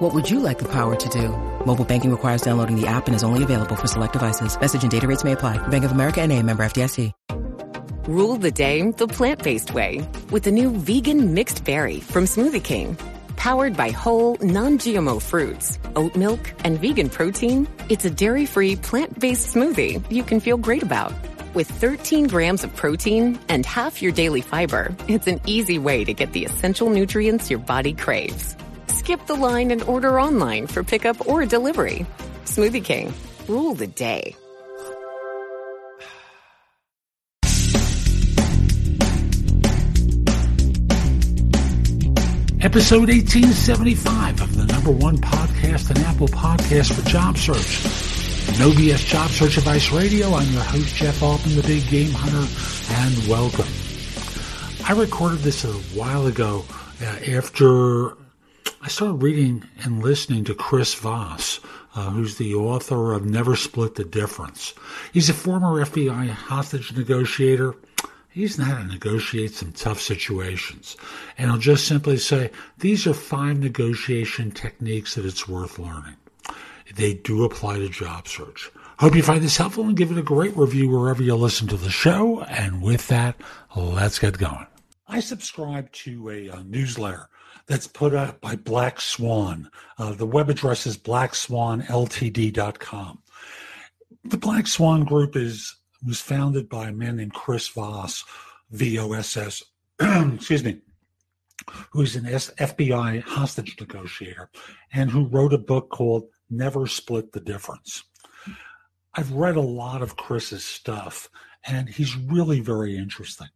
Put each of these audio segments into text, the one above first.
What would you like the power to do? Mobile banking requires downloading the app and is only available for select devices. Message and data rates may apply. Bank of America and a member FDIC. Rule the day the plant-based way with the new vegan mixed berry from Smoothie King. Powered by whole, non-GMO fruits, oat milk, and vegan protein, it's a dairy-free, plant-based smoothie you can feel great about. With 13 grams of protein and half your daily fiber, it's an easy way to get the essential nutrients your body craves. Skip the line and order online for pickup or delivery. Smoothie King, rule the day. Episode 1875 of the number one podcast and Apple podcast for job search. No BS Job Search Advice Radio. I'm your host, Jeff Altman, the big game hunter, and welcome. I recorded this a while ago uh, after I started reading and listening to Chris Voss, uh, who's the author of Never Split the Difference. He's a former FBI hostage negotiator He's not to negotiate some tough situations. And I'll just simply say these are five negotiation techniques that it's worth learning. They do apply to job search. Hope you find this helpful and give it a great review wherever you listen to the show. And with that, let's get going. I subscribe to a, a newsletter that's put out by Black Swan. Uh, the web address is blackswanltd.com. The Black Swan Group is was founded by a man named Chris Voss, V O S S, excuse me, who's an FBI hostage negotiator and who wrote a book called Never Split the Difference. I've read a lot of Chris's stuff, and he's really very interesting.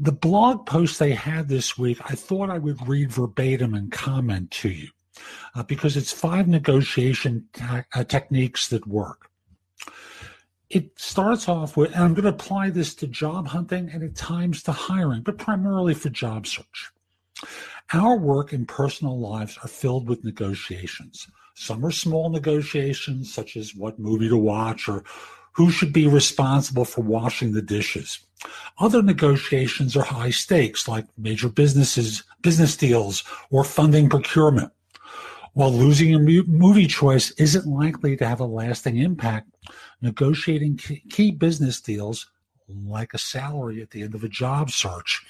The blog post they had this week, I thought I would read verbatim and comment to you uh, because it's five negotiation uh, techniques that work it starts off with, and I'm going to apply this to job hunting and at times to hiring, but primarily for job search. Our work and personal lives are filled with negotiations. Some are small negotiations, such as what movie to watch or who should be responsible for washing the dishes. Other negotiations are high stakes, like major businesses, business deals, or funding procurement. While losing a movie choice isn't likely to have a lasting impact, negotiating key business deals, like a salary at the end of a job search,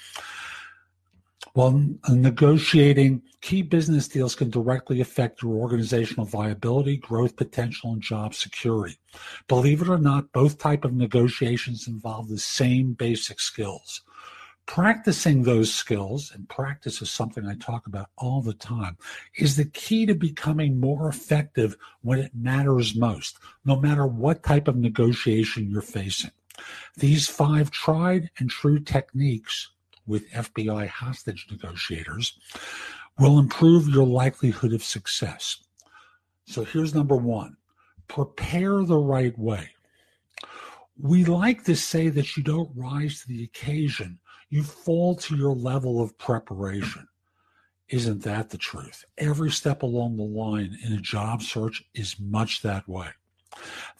while negotiating key business deals can directly affect your organizational viability, growth potential, and job security. Believe it or not, both type of negotiations involve the same basic skills practicing those skills, and practice is something I talk about all the time, is the key to becoming more effective when it matters most, no matter what type of negotiation you're facing. These five tried and true techniques with FBI hostage negotiators will improve your likelihood of success. So here's number one prepare the right way. We like to say that you don't rise to the occasion you fall to your level of preparation. Isn't that the truth? Every step along the line in a job search is much that way.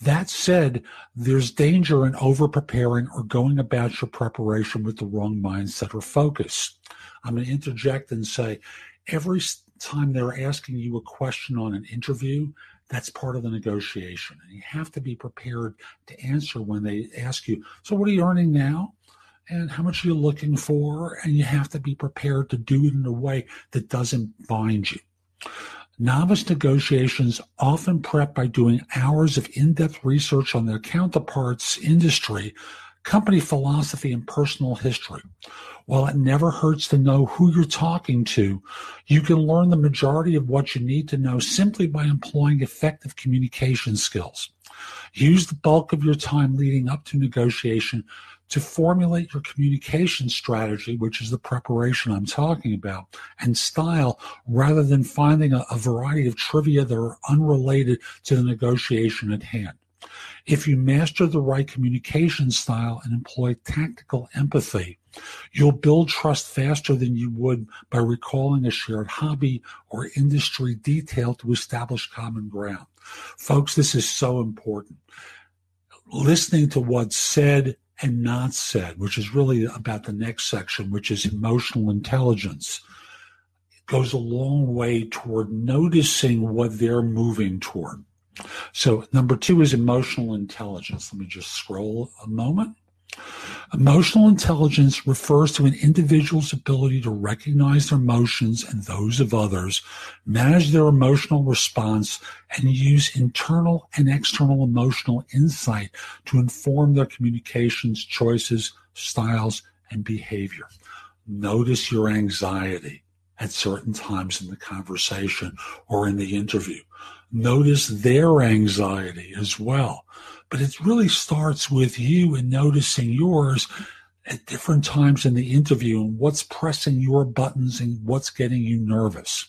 That said, there's danger in over preparing or going about your preparation with the wrong mindset or focus. I'm going to interject and say every time they're asking you a question on an interview, that's part of the negotiation. And you have to be prepared to answer when they ask you, So, what are you earning now? and how much are you're looking for, and you have to be prepared to do it in a way that doesn't bind you. Novice negotiations often prep by doing hours of in depth research on their counterparts' industry, company philosophy, and personal history. While it never hurts to know who you're talking to, you can learn the majority of what you need to know simply by employing effective communication skills. Use the bulk of your time leading up to negotiation to formulate your communication strategy, which is the preparation I'm talking about, and style, rather than finding a, a variety of trivia that are unrelated to the negotiation at hand. If you master the right communication style and employ tactical empathy, you'll build trust faster than you would by recalling a shared hobby or industry detail to establish common ground. Folks, this is so important. Listening to what's said and not said, which is really about the next section, which is emotional intelligence, it goes a long way toward noticing what they're moving toward. So, number two is emotional intelligence. Let me just scroll a moment. Emotional intelligence refers to an individual's ability to recognize their emotions and those of others, manage their emotional response, and use internal and external emotional insight to inform their communications, choices, styles, and behavior. Notice your anxiety at certain times in the conversation or in the interview. Notice their anxiety as well but it really starts with you and noticing yours at different times in the interview and what's pressing your buttons and what's getting you nervous.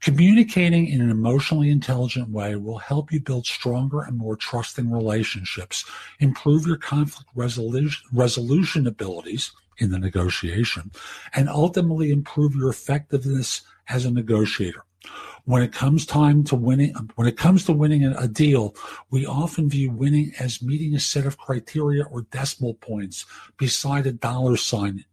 Communicating in an emotionally intelligent way will help you build stronger and more trusting relationships, improve your conflict resolution, resolution abilities in the negotiation, and ultimately improve your effectiveness as a negotiator when it comes time to winning when it comes to winning a deal we often view winning as meeting a set of criteria or decimal points beside a dollar sign.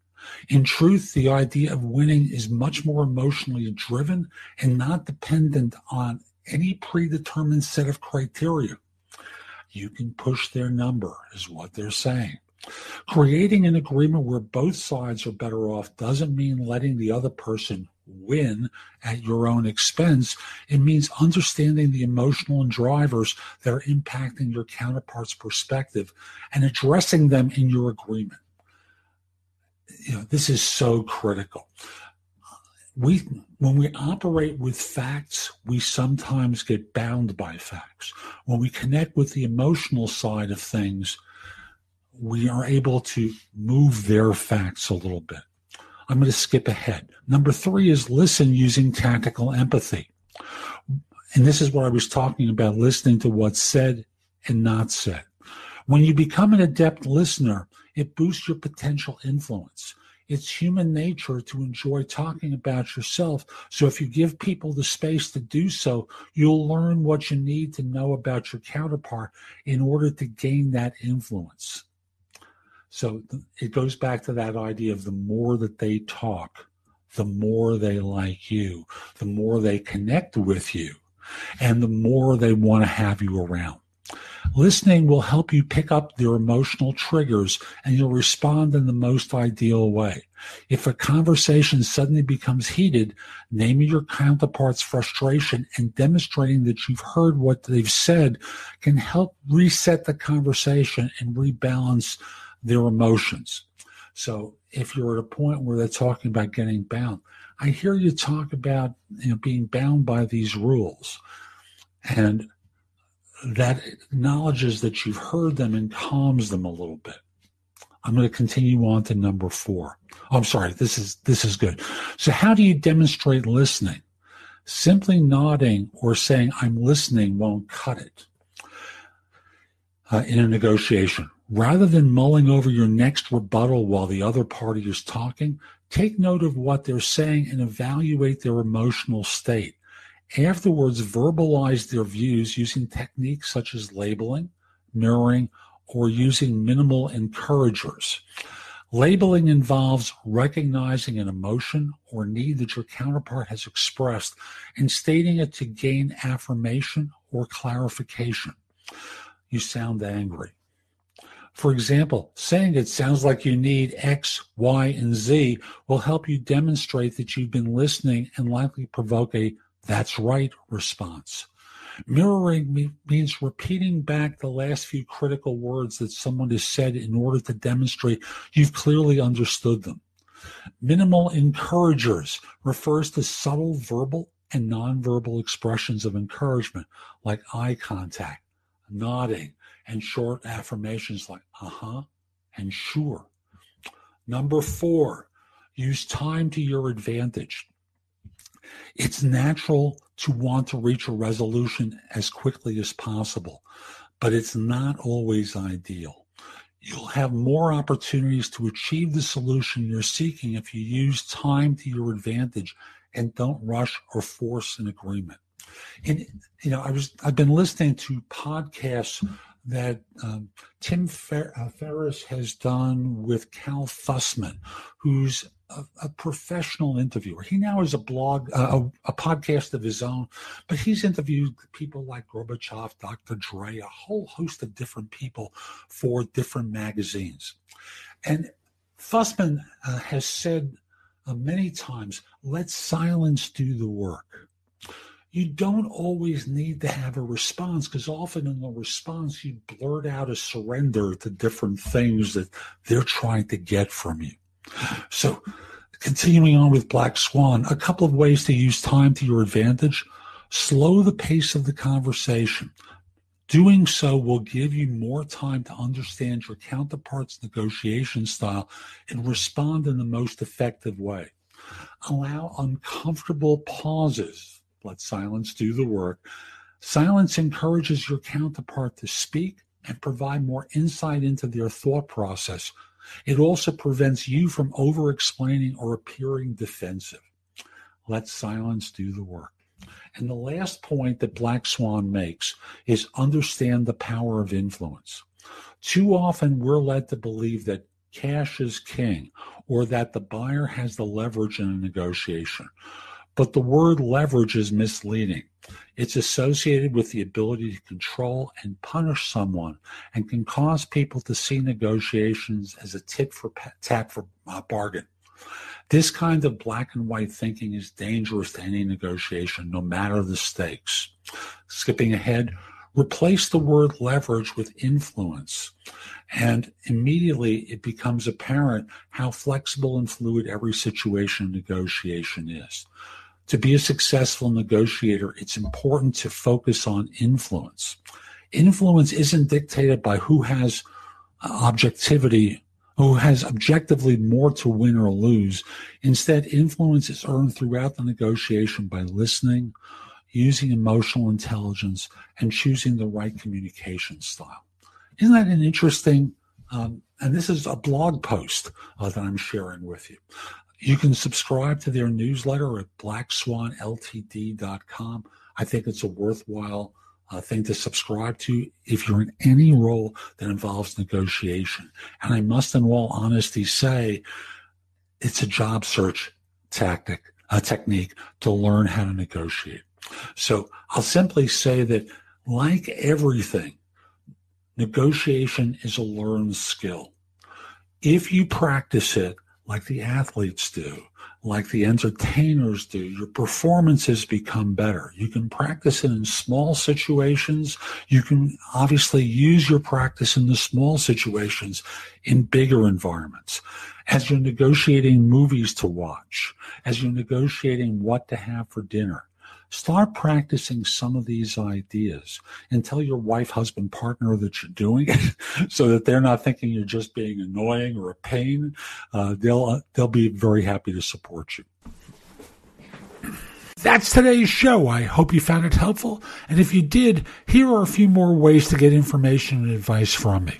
In truth the idea of winning is much more emotionally driven and not dependent on any predetermined set of criteria. You can push their number is what they're saying. Creating an agreement where both sides are better off doesn't mean letting the other person win at your own expense. It means understanding the emotional drivers that are impacting your counterpart's perspective and addressing them in your agreement. You know, this is so critical. We, when we operate with facts, we sometimes get bound by facts. When we connect with the emotional side of things, we are able to move their facts a little bit. I'm going to skip ahead. Number three is listen using tactical empathy. And this is what I was talking about listening to what's said and not said. When you become an adept listener, it boosts your potential influence. It's human nature to enjoy talking about yourself. So if you give people the space to do so, you'll learn what you need to know about your counterpart in order to gain that influence. So it goes back to that idea of the more that they talk, the more they like you, the more they connect with you, and the more they want to have you around. Listening will help you pick up their emotional triggers and you'll respond in the most ideal way. If a conversation suddenly becomes heated, naming your counterpart's frustration and demonstrating that you've heard what they've said can help reset the conversation and rebalance their emotions. So if you're at a point where they're talking about getting bound, I hear you talk about you know, being bound by these rules. And that acknowledges that you've heard them and calms them a little bit. I'm going to continue on to number four. Oh, I'm sorry. This is this is good. So, how do you demonstrate listening? Simply nodding or saying "I'm listening" won't cut it uh, in a negotiation. Rather than mulling over your next rebuttal while the other party is talking, take note of what they're saying and evaluate their emotional state. Afterwards, verbalize their views using techniques such as labeling, mirroring, or using minimal encouragers. Labeling involves recognizing an emotion or need that your counterpart has expressed and stating it to gain affirmation or clarification. You sound angry. For example, saying it sounds like you need X, Y, and Z will help you demonstrate that you've been listening and likely provoke a that's right response. Mirroring means repeating back the last few critical words that someone has said in order to demonstrate you've clearly understood them. Minimal encouragers refers to subtle verbal and nonverbal expressions of encouragement like eye contact, nodding, and short affirmations like uh huh and sure. Number four, use time to your advantage. It's natural to want to reach a resolution as quickly as possible, but it's not always ideal. You'll have more opportunities to achieve the solution you're seeking if you use time to your advantage and don't rush or force an agreement. And you know, I was I've been listening to podcasts that um, Tim Fer- uh, Ferriss has done with Cal Fussman, who's a, a, professional interviewer. He now has a blog, uh, a, a, podcast of his own, but he's interviewed people like Gorbachev, Dr. Dre, a whole host of different people for different magazines. And Fussman uh, has said uh, many times, let silence do the work you don't always need to have a response because often in the response you blurt out a surrender to different things that they're trying to get from you. So continuing on with Black Swan, a couple of ways to use time to your advantage. Slow the pace of the conversation. Doing so will give you more time to understand your counterpart's negotiation style and respond in the most effective way. Allow uncomfortable pauses let silence do the work. Silence encourages your counterpart to speak and provide more insight into their thought process. It also prevents you from over explaining or appearing defensive. Let silence do the work. And the last point that Black Swan makes is understand the power of influence. Too often we're led to believe that cash is king or that the buyer has the leverage in a negotiation. But the word leverage is misleading. It's associated with the ability to control and punish someone and can cause people to see negotiations as a tit for tat for bargain. This kind of black and white thinking is dangerous to any negotiation, no matter the stakes. Skipping ahead, replace the word leverage with influence. And immediately it becomes apparent how flexible and fluid every situation negotiation is to be a successful negotiator, it's important to focus on influence. Influence isn't dictated by who has uh, objectivity, who has objectively more to win or lose. Instead, influence is earned throughout the negotiation by listening, using emotional intelligence, and choosing the right communication style. Isn't that an interesting? Um, and this is a blog post uh, that I'm sharing with you. You can subscribe to their newsletter at blackswanltd.com. I think it's a worthwhile uh, thing to subscribe to if you're in any role that involves negotiation. And I must, in all honesty, say it's a job search tactic, a technique to learn how to negotiate. So I'll simply say that, like everything, negotiation is a learned skill. If you practice it, like the athletes do, like the entertainers do, your performances become better. You can practice it in small situations. You can obviously use your practice in the small situations in bigger environments. As you're negotiating movies to watch, as you're negotiating what to have for dinner, Start practicing some of these ideas and tell your wife, husband, partner that you're doing it so that they're not thinking you're just being annoying or a pain. Uh, they'll, uh, they'll be very happy to support you. That's today's show. I hope you found it helpful. And if you did, here are a few more ways to get information and advice from me.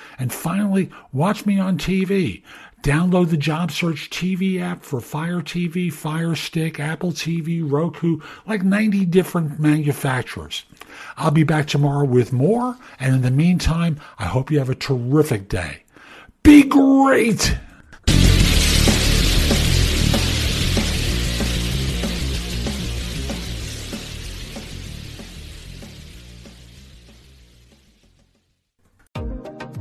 And finally, watch me on TV. Download the Job Search TV app for Fire TV, Fire Stick, Apple TV, Roku, like 90 different manufacturers. I'll be back tomorrow with more, and in the meantime, I hope you have a terrific day. Be great!